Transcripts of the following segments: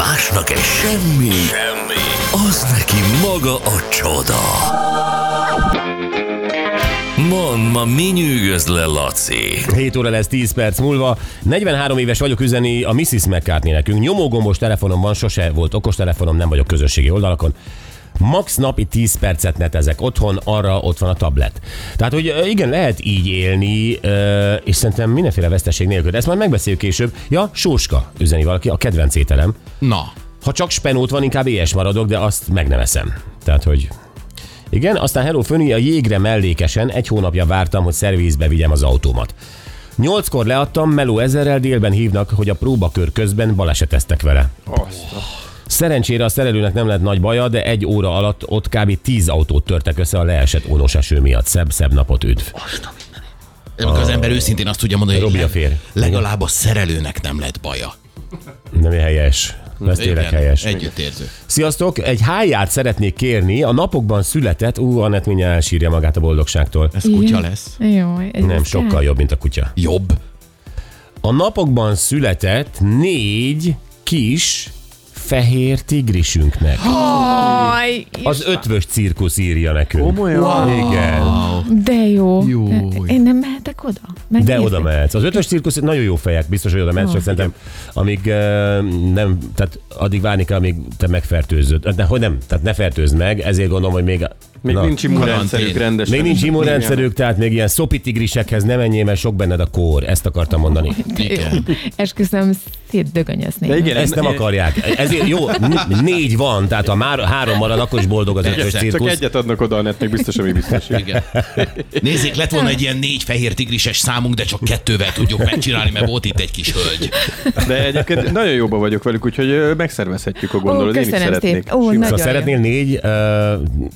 Másnak egy semmi, semmi, az neki maga a csoda. Mond, ma mi nyűgöz le, Laci? 7 óra lesz 10 perc múlva. 43 éves vagyok üzeni a Mrs. McCartney nekünk. Nyomógombos telefonom van, sose volt okostelefonom, nem vagyok közösségi oldalakon. Max napi 10 percet netezek otthon, arra ott van a tablet. Tehát, hogy igen, lehet így élni, és szerintem mindenféle veszteség nélkül. De ezt majd megbeszéljük később. Ja, sóska, üzeni valaki, a kedvenc ételem. Na, Ha csak spenót van, inkább éhes maradok, de azt meg nem eszem. Tehát, hogy igen, aztán Hello Föni, a jégre mellékesen egy hónapja vártam, hogy szervizbe vigyem az autómat. Nyolckor leadtam, Meló ezerrel délben hívnak, hogy a próbakör közben baleseteztek vele. Szerencsére a szerelőnek nem lett nagy baja, de egy óra alatt ott kb. 10 autót törtek össze a leesett ónos eső miatt. Szebb, szebb napot üdv. amikor az ember őszintén azt tudja mondani, hogy a fér. legalább a szerelőnek nem lett baja. Nem helyes. Ez tényleg Igen, helyes. Együttérző. Sziasztok! Egy háját szeretnék kérni. A napokban született, ú, Annett mindjárt elsírja magát a boldogságtól. Ez kutya lesz. Jó, ez Nem, sokkal kell. jobb, mint a kutya. Jobb. A napokban született négy kis fehér tigrisünknek. Aj, Az ötvös cirkusz írja nekünk. Komolyan? Igen. de jó. Jó. Én nem mehetek oda? De Megnézni? oda mehetsz. Az ötös cirkusz nagyon jó fejek, biztos, hogy oda mehetsz, csak szerintem amíg uh, nem, tehát addig várni kell, amíg te megfertőzöd. De hogy nem, tehát ne fertőzd meg, ezért gondolom, hogy még... Még na, nincs immunrendszerük rendesen. Még nincs immunrendszerük, tehát még ilyen szopitigrisekhez ne menjél, mert sok benned a kór. Ezt akartam mondani. Igen. Esküszöm, szétdögönyezni. De igen, Ezt nem akarják. Ezért jó, négy van, tehát ha már három marad, akkor is boldog az ötös Csak Csak cirkusz. egyet adnak oda a netnek, biztos, ami biztos. Igen. Nézzék, lett volna egy ilyen négy fehér tigrises számunk, de csak kettővel tudjuk megcsinálni, mert volt itt egy kis hölgy. De egyébként nagyon jóba vagyok velük, úgyhogy megszervezhetjük a gondolod. Én is köszönöm szeretnék. Ó, Szóval szeretnél négy uh,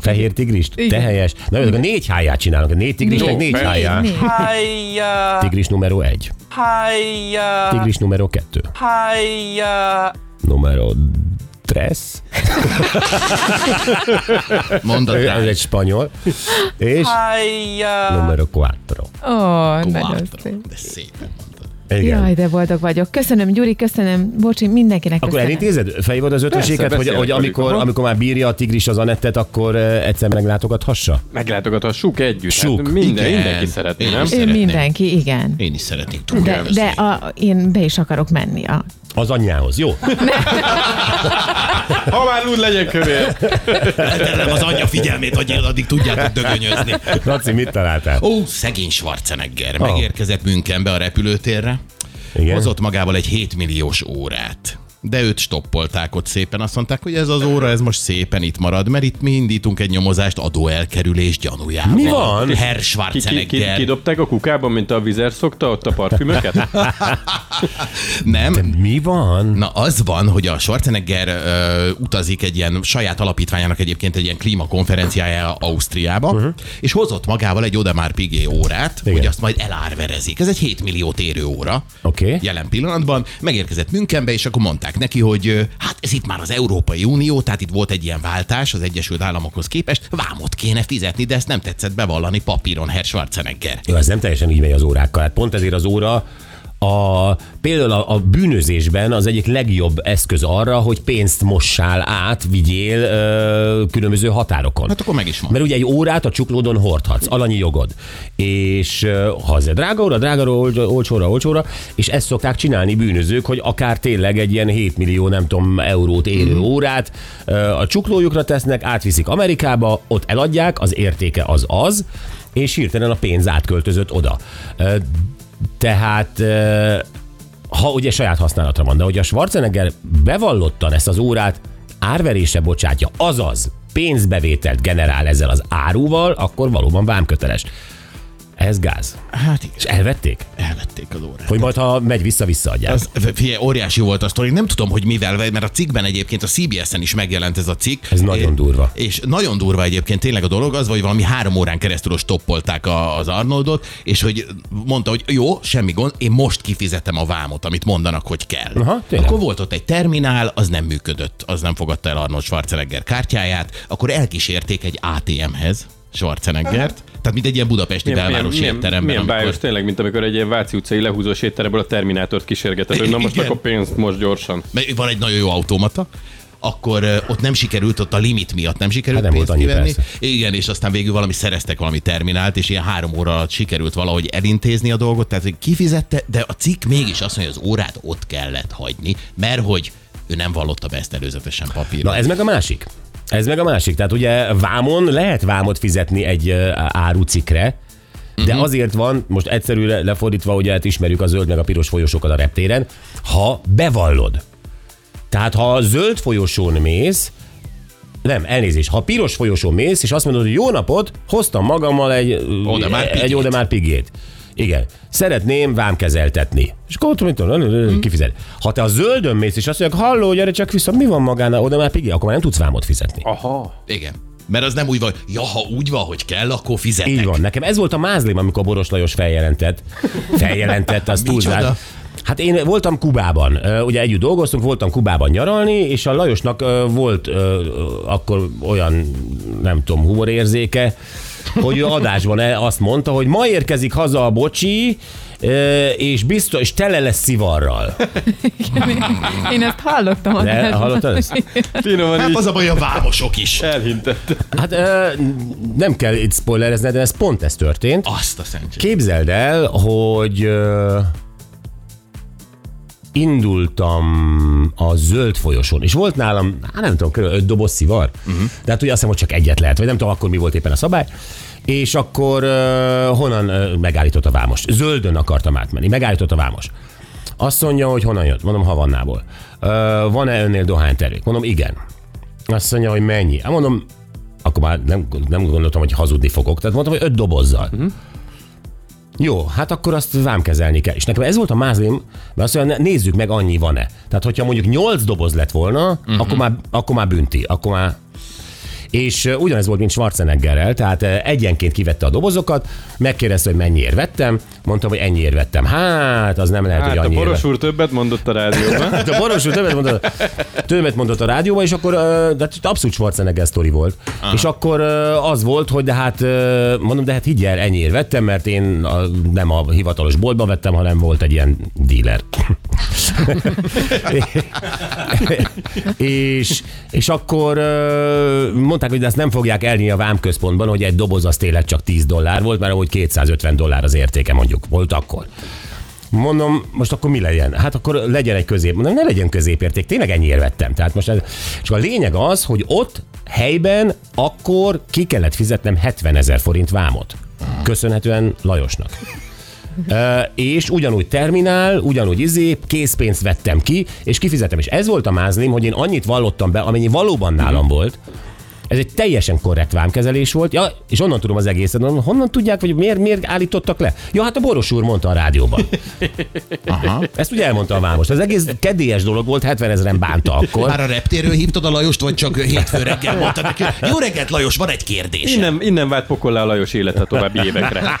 fehér tigrist? Te helyes. Na jó, négy háját csinálunk. Négy tigrisnek négy meg- hájá. Négy. Hájjá, Tigris numero egy. hájjá, Tigris numero kettő. Hájjá. Numero tres. Mondod rá. Ez egy spanyol. És Hájjá. numero quattro. Ó, nagyon Quattro. szép. De szépen mondtad. Igen. Jaj, de boldog vagyok. Köszönöm, Gyuri, köszönöm. Bocsi, mindenkinek Akkor köszönöm. elintézed fejvad az ötöséket, Persze, hogy, hogy amikor, aha. amikor már bírja a tigris az Anettet, akkor uh, egyszer meglátogathassa? Meglátogathassuk együtt. Suk. Hát minden, Igen. mindenki szeretné, Én nem? Ő mindenki, igen. Én is szeretnék. De, de a, én be is akarok menni. A, Az anyjához, jó? Ha már úgy legyen kövér. Elterelem az anyja figyelmét, hogy addig tudjátok dögönyözni. Laci, mit találtál? Ó, szegény Schwarzenegger. Megérkezett Münchenbe a repülőtérre. Igen. Hozott magával egy 7 milliós órát. De őt stoppolták ott szépen, azt mondták, hogy ez az óra, ez most szépen itt marad, mert itt mi indítunk egy nyomozást adóelkerülés gyanújával. Mi van? Herr Ki, ki, ki, Schwarzenegger. kidobták a kukában, mint a vizer szokta ott a parfümöket? Nem, De mi van? Na az van, hogy a Schwarzenegger ö, utazik egy ilyen saját alapítványának egyébként egy ilyen klímakonferenciájára Ausztriába, uh-huh. és hozott magával egy Odemar Pigé órát, Igen. hogy azt majd elárverezik. Ez egy 7 millió érő óra. Oké. Jelen pillanatban megérkezett Münchenbe, és akkor mondták neki, hogy hát ez itt már az Európai Unió, tehát itt volt egy ilyen váltás az Egyesült Államokhoz képest, vámot kéne fizetni, de ezt nem tetszett bevallani papíron Herr Schwarzenegger. Jó, ez nem teljesen így megy az órákkal. Hát pont ezért az óra a, például a, a bűnözésben az egyik legjobb eszköz arra, hogy pénzt mossál át, vigyél ö, különböző határokon. Hát akkor meg is van. Mert ugye egy órát a csuklódon hordhatsz, alanyi jogod. És ö, ha egy drága óra, drága óra, olcsóra, olcsóra, és ezt szokták csinálni bűnözők, hogy akár tényleg egy ilyen 7 millió, nem tudom, eurót érő Mhm. órát ö, a csuklójukra tesznek, átviszik Amerikába, ott eladják, az értéke az az, és hirtelen a pénz átköltözött oda. Tehát ha ugye saját használatra van, de hogy a Schwarzenegger bevallottan ezt az órát árverése bocsátja, azaz pénzbevételt generál ezzel az áruval, akkor valóban vámköteles. Ez gáz. Hát igen, És elvették? elvették az órát. Hogy majd, ha megy vissza, visszaadják. Az, figyelj, óriási volt a sztori. Nem tudom, hogy mivel, mert a cikkben egyébként a CBS-en is megjelent ez a cikk. Ez nagyon durva. És nagyon durva egyébként tényleg a dolog az, hogy valami három órán keresztül stoppolták a, az Arnoldot, és hogy mondta, hogy jó, semmi gond, én most kifizetem a vámot, amit mondanak, hogy kell. Aha, tényleg. akkor volt ott egy terminál, az nem működött, az nem fogadta el Arnold Schwarzenegger kártyáját, akkor elkísérték egy ATM-hez Schwarzeneggert, tehát Tehát mint egy ilyen budapesti belvárosi milyen, étteremben. milyen amikor- bájos tényleg, mint amikor egy ilyen Váci utcai lehúzós étteremből a Terminátort kísérgeted, hogy na most Igen. akkor pénzt most gyorsan. Mert van egy nagyon jó automata, akkor ott nem sikerült, ott a limit miatt nem sikerült Hát nem pénzt kivenni. persze. Igen, és aztán végül valami szereztek valami terminált, és ilyen három óra alatt sikerült valahogy elintézni a dolgot, tehát hogy kifizette, de a cikk mégis azt mondja, hogy az órát ott kellett hagyni, mert hogy ő nem vallotta be ezt előzetesen papírra. Na ez meg a másik. Ez meg a másik. Tehát ugye vámon lehet vámot fizetni egy árucikre, de Mhm. azért van, most egyszerűre lefordítva, ugye hát ismerjük a zöld meg a piros folyosókat a reptéren, ha bevallod. Tehát ha a zöld folyosón mész, nem, elnézést, ha piros folyosón mész, és azt mondod, hogy jó napot, hoztam magammal egy, Oda-már egy pigét. oda már pigét. Igen. Szeretném vámkezeltetni. És akkor ott mit tudom, kifizet. Ha te a zöldön mész, és azt mondják, halló, gyere csak vissza, mi van magánál, oda már pigé, akkor már nem tudsz vámot fizetni. Aha. Igen. Mert az nem úgy van, ja, ha úgy van, hogy kell, akkor fizetek. Így van. Nekem ez volt a mázlim, amikor Boros Lajos feljelentett. Feljelentett, az túlzás. Hát én voltam Kubában, ugye együtt dolgoztunk, voltam Kubában nyaralni, és a Lajosnak volt akkor olyan, nem tudom, humorérzéke, hogy ő adásban el- azt mondta, hogy ma érkezik haza a bocsi, és biztos, és tele lesz szivarral. Én ezt hallottam. De adásban. hallottad ezt? Finoman Hát így az a baj, a vámosok is. elhintett. Hát nem kell itt spoilerezni, de ez pont ez történt. Azt a szentség. Képzeld el, hogy indultam a zöld folyosón, és volt nálam, hát nem tudom, kb. öt doboz szivar, uh-huh. de hát ugye azt hiszem, hogy csak egyet lehet, vagy nem tudom akkor mi volt éppen a szabály, és akkor uh, honnan uh, megállított a vámos? Zöldön akartam átmenni, megállított a vámos. Azt mondja, hogy honnan jött? Mondom, Havannából. Uh, van-e önnél dohánytermék? Mondom, igen. Azt mondja, hogy mennyi? Hát mondom, akkor már nem, nem gondoltam, hogy hazudni fogok. Tehát mondtam, hogy öt dobozzal. Uh-huh. Jó, hát akkor azt vámkezelni kell. És nekem ez volt a mázlim, mert azt mondja, nézzük meg, annyi van-e. Tehát, hogyha mondjuk 8 doboz lett volna, uh-huh. akkor, már, akkor már bünti, akkor már és ugyanez volt, mint Schwarzeneggerrel, tehát egyenként kivette a dobozokat, megkérdezte, hogy mennyiért vettem, mondtam, hogy ennyiért vettem. Hát, az nem lehet, Hát hogy a annyiért. Boros úr többet mondott a rádióban. Hát a Boros úr többet mondott, többet mondott a rádióban, és akkor de hát abszolút Schwarzenegger sztori volt. Aha. És akkor az volt, hogy de hát, mondom, de hát higgyel, ennyiért vettem, mert én a, nem a hivatalos boltba vettem, hanem volt egy ilyen dealer. És, és akkor mondták, hogy ezt nem fogják elni a vámközpontban, hogy egy doboz az tényleg csak 10 dollár volt, mert ahogy 250 dollár az értéke mondjuk volt akkor. Mondom, most akkor mi legyen? Hát akkor legyen egy közép. Mondom, ne legyen középérték, tényleg ennyiért vettem. Tehát most ez, és a lényeg az, hogy ott helyben akkor ki kellett fizetnem 70 ezer forint vámot. Köszönhetően Lajosnak. És ugyanúgy terminál, ugyanúgy izé, készpénzt vettem ki, és kifizettem. És ez volt a mázlim, hogy én annyit vallottam be, amennyi valóban nálam volt. Ez egy teljesen korrekt vámkezelés volt, ja, és onnan tudom az egészet. Honnan tudják, hogy miért, miért állítottak le? Ja, hát a Boros úr mondta a rádióban. Aha. Ezt ugye elmondta a vámos. Ez egész kedélyes dolog volt, 70 ezeren bánta akkor. Már a reptérről hívtad a Lajost, vagy csak hétfő reggel mondtad neki, jó reggelt Lajos, van egy kérdés. Innen, innen vált pokollá a Lajos élete további évekre.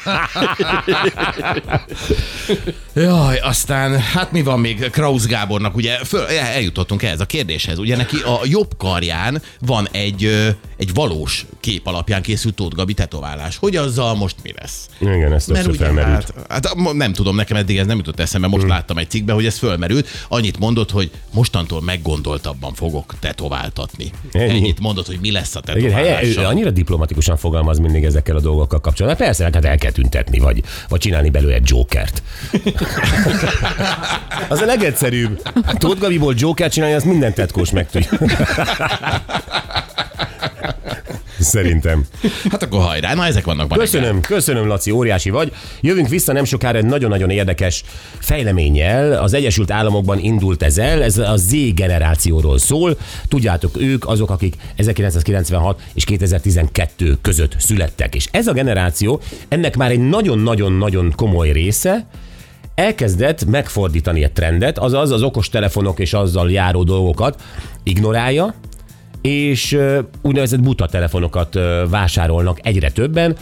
Jaj, aztán, hát mi van még Kraus Gábornak, ugye föl, eljutottunk ehhez a kérdéshez. Ugye neki a jobb karján van egy, egy valós kép alapján készült Tóth Gabi tetoválás. Hogy azzal most mi lesz? Igen, ez többször felmerült. hát, hát nem tudom, nekem eddig ez nem jutott eszembe, most hmm. láttam egy cikkben, hogy ez fölmerült. Annyit mondott, hogy mostantól meggondoltabban fogok tetováltatni. Ennyi. Ennyit mondott, hogy mi lesz a Igen, helye, annyira diplomatikusan fogalmaz mindig ezekkel a dolgokkal kapcsolatban. Persze, hát el kell tüntetni, vagy, vagy csinálni belőle egy jokert. az a legegyszerűbb. Tóth Gabiból jokert csinálni, az minden tetkós meg tudja. Szerintem. Hát akkor hajrá, na ezek vannak reggel. Köszönöm, köszönöm, Laci, óriási vagy. Jövünk vissza nem sokára egy nagyon-nagyon érdekes fejleménnyel. Az Egyesült Államokban indult ez el, ez a Z generációról szól. Tudjátok, ők azok, akik 1996 és 2012 között születtek. És ez a generáció, ennek már egy nagyon-nagyon-nagyon komoly része, elkezdett megfordítani a trendet, azaz az okos telefonok és azzal járó dolgokat ignorálja, és úgynevezett buta telefonokat vásárolnak egyre többen.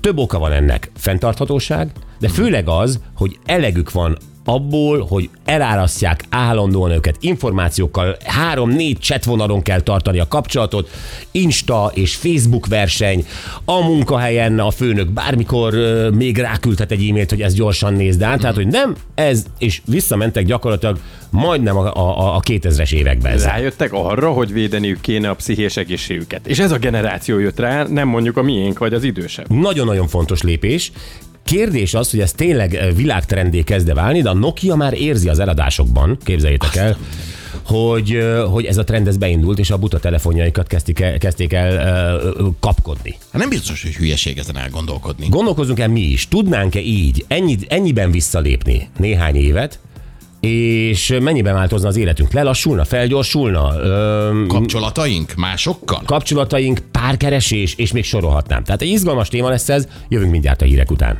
Több oka van ennek. Fenntarthatóság, de főleg az, hogy elegük van abból, hogy elárasztják állandóan őket információkkal, három-négy csetvonalon kell tartani a kapcsolatot, Insta és Facebook verseny, a munkahelyen a főnök bármikor ö, még ráküldhet egy e-mailt, hogy ezt gyorsan nézd át, tehát hogy nem ez, és visszamentek gyakorlatilag majdnem a, a, a 2000-es években. ezzel. Rájöttek arra, hogy védeniük kéne a pszichés egészségüket. És ez a generáció jött rá, nem mondjuk a miénk vagy az idősebb. Nagyon-nagyon fontos lépés. Kérdés az, hogy ez tényleg eh, világtrendé kezd válni, de a Nokia már érzi az eladásokban, képzeljétek el, hogy, eh, hogy ez a trend ez beindult, és a buta telefonjaikat kezdték el, kezdték el uh, kapkodni. Hát nem biztos, hogy hülyeség ezen elgondolkodni. Gondolkozunk el mi is, tudnánk-e így ennyi, ennyiben visszalépni néhány évet, és mennyiben változna az életünk? Lelassulna, felgyorsulna, öm, Kapcsolataink másokkal? kapcsolataink, párkeresés, és még sorolhatnám. Tehát egy izgalmas téma lesz ez, jövünk mindjárt a hírek után.